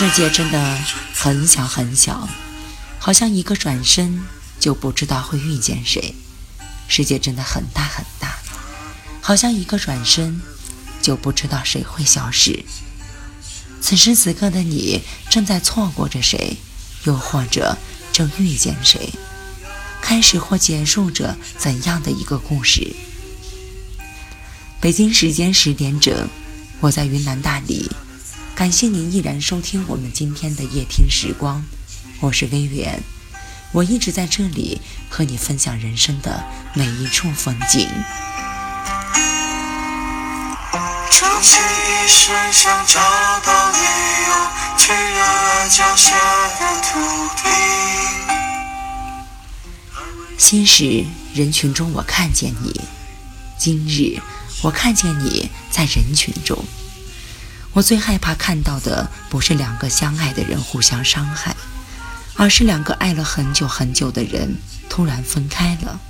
世界真的很小很小，好像一个转身就不知道会遇见谁；世界真的很大很大，好像一个转身就不知道谁会消失。此时此刻的你正在错过着谁，又或者正遇见谁，开始或结束着怎样的一个故事？北京时间十点整，我在云南大理。感谢您依然收听我们今天的夜听时光，我是微远，我一直在这里和你分享人生的每一处风景。终其一生想找到理由，去热脚下的土地。昔时人群中我看见你，今日我看见你在人群中。我最害怕看到的不是两个相爱的人互相伤害，而是两个爱了很久很久的人突然分开了，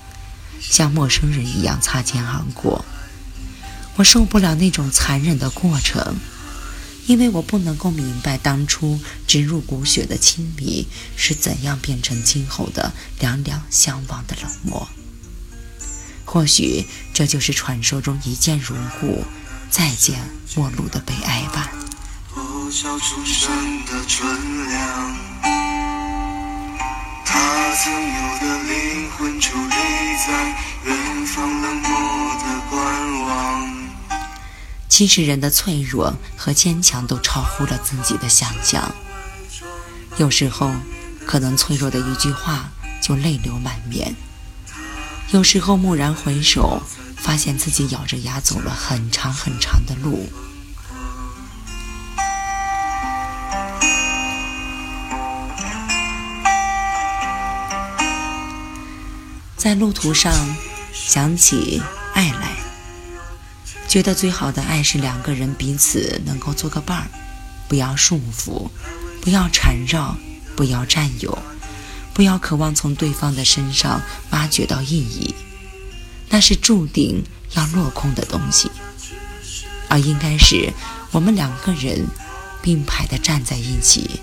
像陌生人一样擦肩而过。我受不了那种残忍的过程，因为我不能够明白当初植入骨血的亲密是怎样变成今后的两两相望的冷漠。或许这就是传说中一见如故。再见，陌路的悲哀吧。其实人的脆弱和坚强都超乎了自己的想象。有时候，可能脆弱的一句话就泪流满面；有时候，蓦然回首。发现自己咬着牙走了很长很长的路，在路途上想起爱来，觉得最好的爱是两个人彼此能够做个伴儿，不要束缚，不要缠绕，不要占有，不要渴望从对方的身上挖掘到意义。那是注定要落空的东西，而应该是我们两个人并排的站在一起，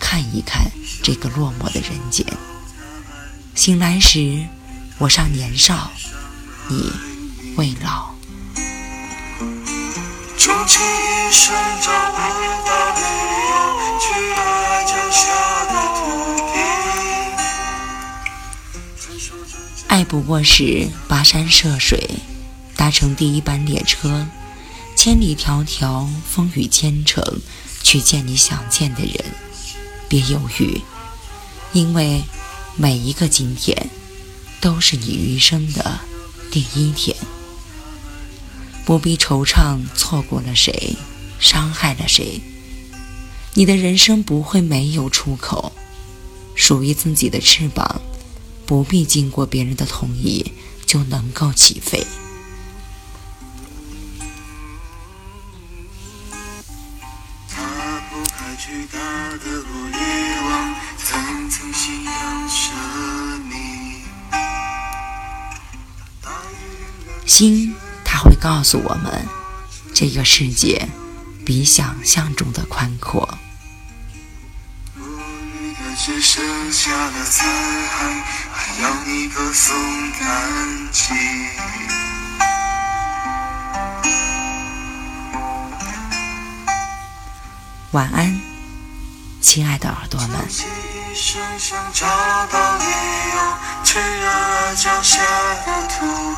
看一看这个落寞的人间。醒来时，我尚年少，你未老。爱不过是跋山涉水，搭乘第一班列车，千里迢迢，风雨兼程，去见你想见的人。别犹豫，因为每一个今天，都是你余生的第一天。不必惆怅，错过了谁，伤害了谁。你的人生不会没有出口，属于自己的翅膀。不必经过别人的同意就能够起飞。心，它会告诉我们，这个世界比想象中的宽阔。只剩下了残骸，还要你歌颂感激。晚安，亲爱的耳朵们。找到理由，去热脚下的土